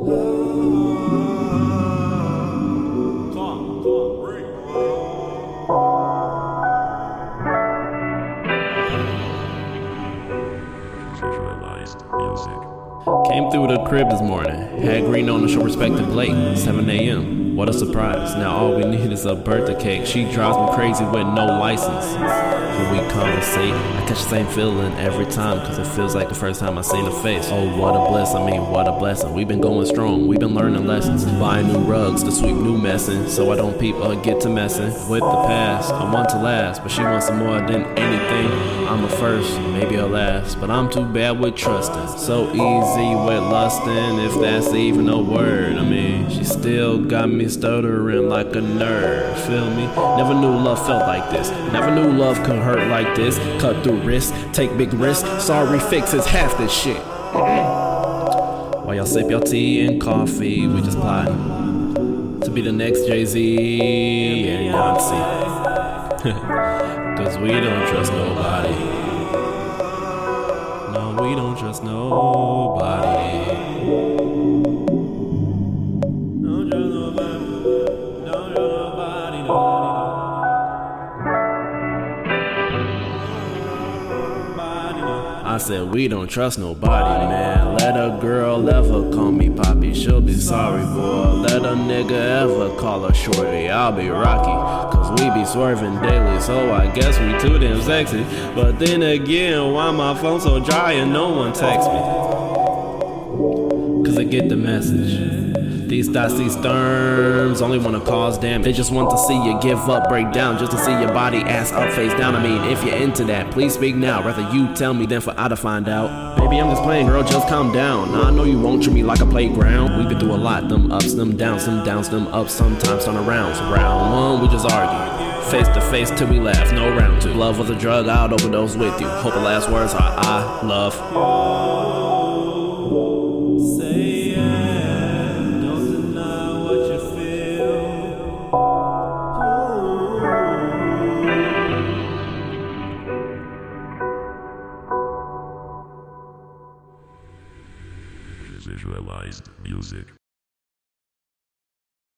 Came through the crib this morning. Had green on the show respected Blake. 7 a.m. What a surprise. Now all we need is a birthday cake. She drives me crazy with no license. When we conversate, I catch the same feeling every time. Cause it feels like the first time I seen her face. Oh, what a blessing. I mean, what a blessing. We've been going strong. We've been learning lessons. Buying new rugs to sweep new messing. So I don't peep or get to messing with the past. I want to last, but she wants more than anything. I'm a first, maybe a last. But I'm too bad with trusting. So easy with lusting, if that's even a word. I mean, she still got me stuttering like a nerd. Feel me? Never knew love felt like this. Never knew love could hurt like this. Cut through wrists, take big risks. Sorry, fixes half this shit. While y'all sip your tea and coffee, we just plotting to be the next Jay Z and Beyonce. Cause we don't trust nobody. No, we don't trust nobody. I said we don't trust nobody, man. Let a girl ever call me poppy, she'll be sorry, boy. Let a nigga ever call her shorty, I'll be rocky. Cause we be swerving daily, so I guess we too damn sexy. But then again, why my phone so dry and no one texts me? Cause I get the message. These thoughts, these terms only wanna cause damage. They just want to see you give up, break down, just to see your body ass up, face down. I mean, if you're into that, please speak now. Rather you tell me than for I to find out. Baby, I'm just playing, girl, just calm down. Now I know you won't treat me like a playground. We've been through a lot, them ups, them downs, them downs, them ups, sometimes turn around. So round one, we just argue. Face to face till we laugh, no round two. Love was a drug, I'd overdose with you. Hope the last words are I love. Visualized music.